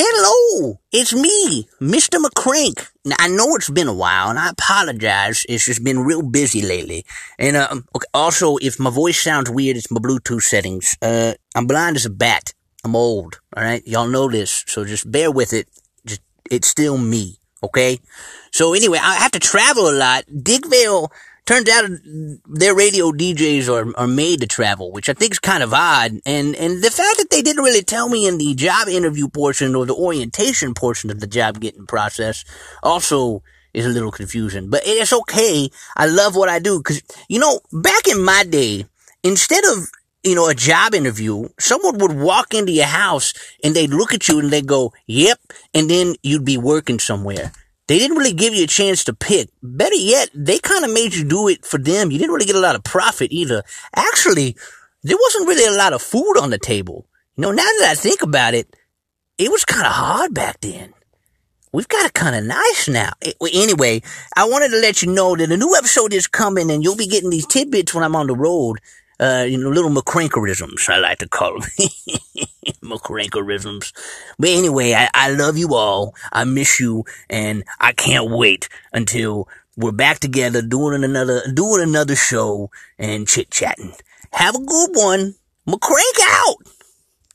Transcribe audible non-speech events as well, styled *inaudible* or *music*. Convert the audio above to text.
Hello, it's me, Mr. McCrank. Now, I know it's been a while, and I apologize. It's just been real busy lately. And uh, okay, also, if my voice sounds weird, it's my Bluetooth settings. Uh, I'm blind as a bat. I'm old. All right, y'all know this, so just bear with it. Just it's still me. Okay. So anyway, I have to travel a lot. Digvale Turns out their radio DJs are, are made to travel, which I think is kind of odd. And, and the fact that they didn't really tell me in the job interview portion or the orientation portion of the job getting process also is a little confusion. But it's okay. I love what I do. Cause, you know, back in my day, instead of you know, a job interview, someone would walk into your house and they'd look at you and they'd go, yep. And then you'd be working somewhere. They didn't really give you a chance to pick. Better yet, they kind of made you do it for them. You didn't really get a lot of profit either. Actually, there wasn't really a lot of food on the table. You know, now that I think about it, it was kind of hard back then. We've got it kind of nice now. Anyway, I wanted to let you know that a new episode is coming and you'll be getting these tidbits when I'm on the road uh, you know, little McCrankerisms, I like to call them. *laughs* *laughs* McCrankerisms. But anyway, I, I love you all. I miss you, and I can't wait until we're back together doing another, doing another show and chit chatting. Have a good one. McCrank out!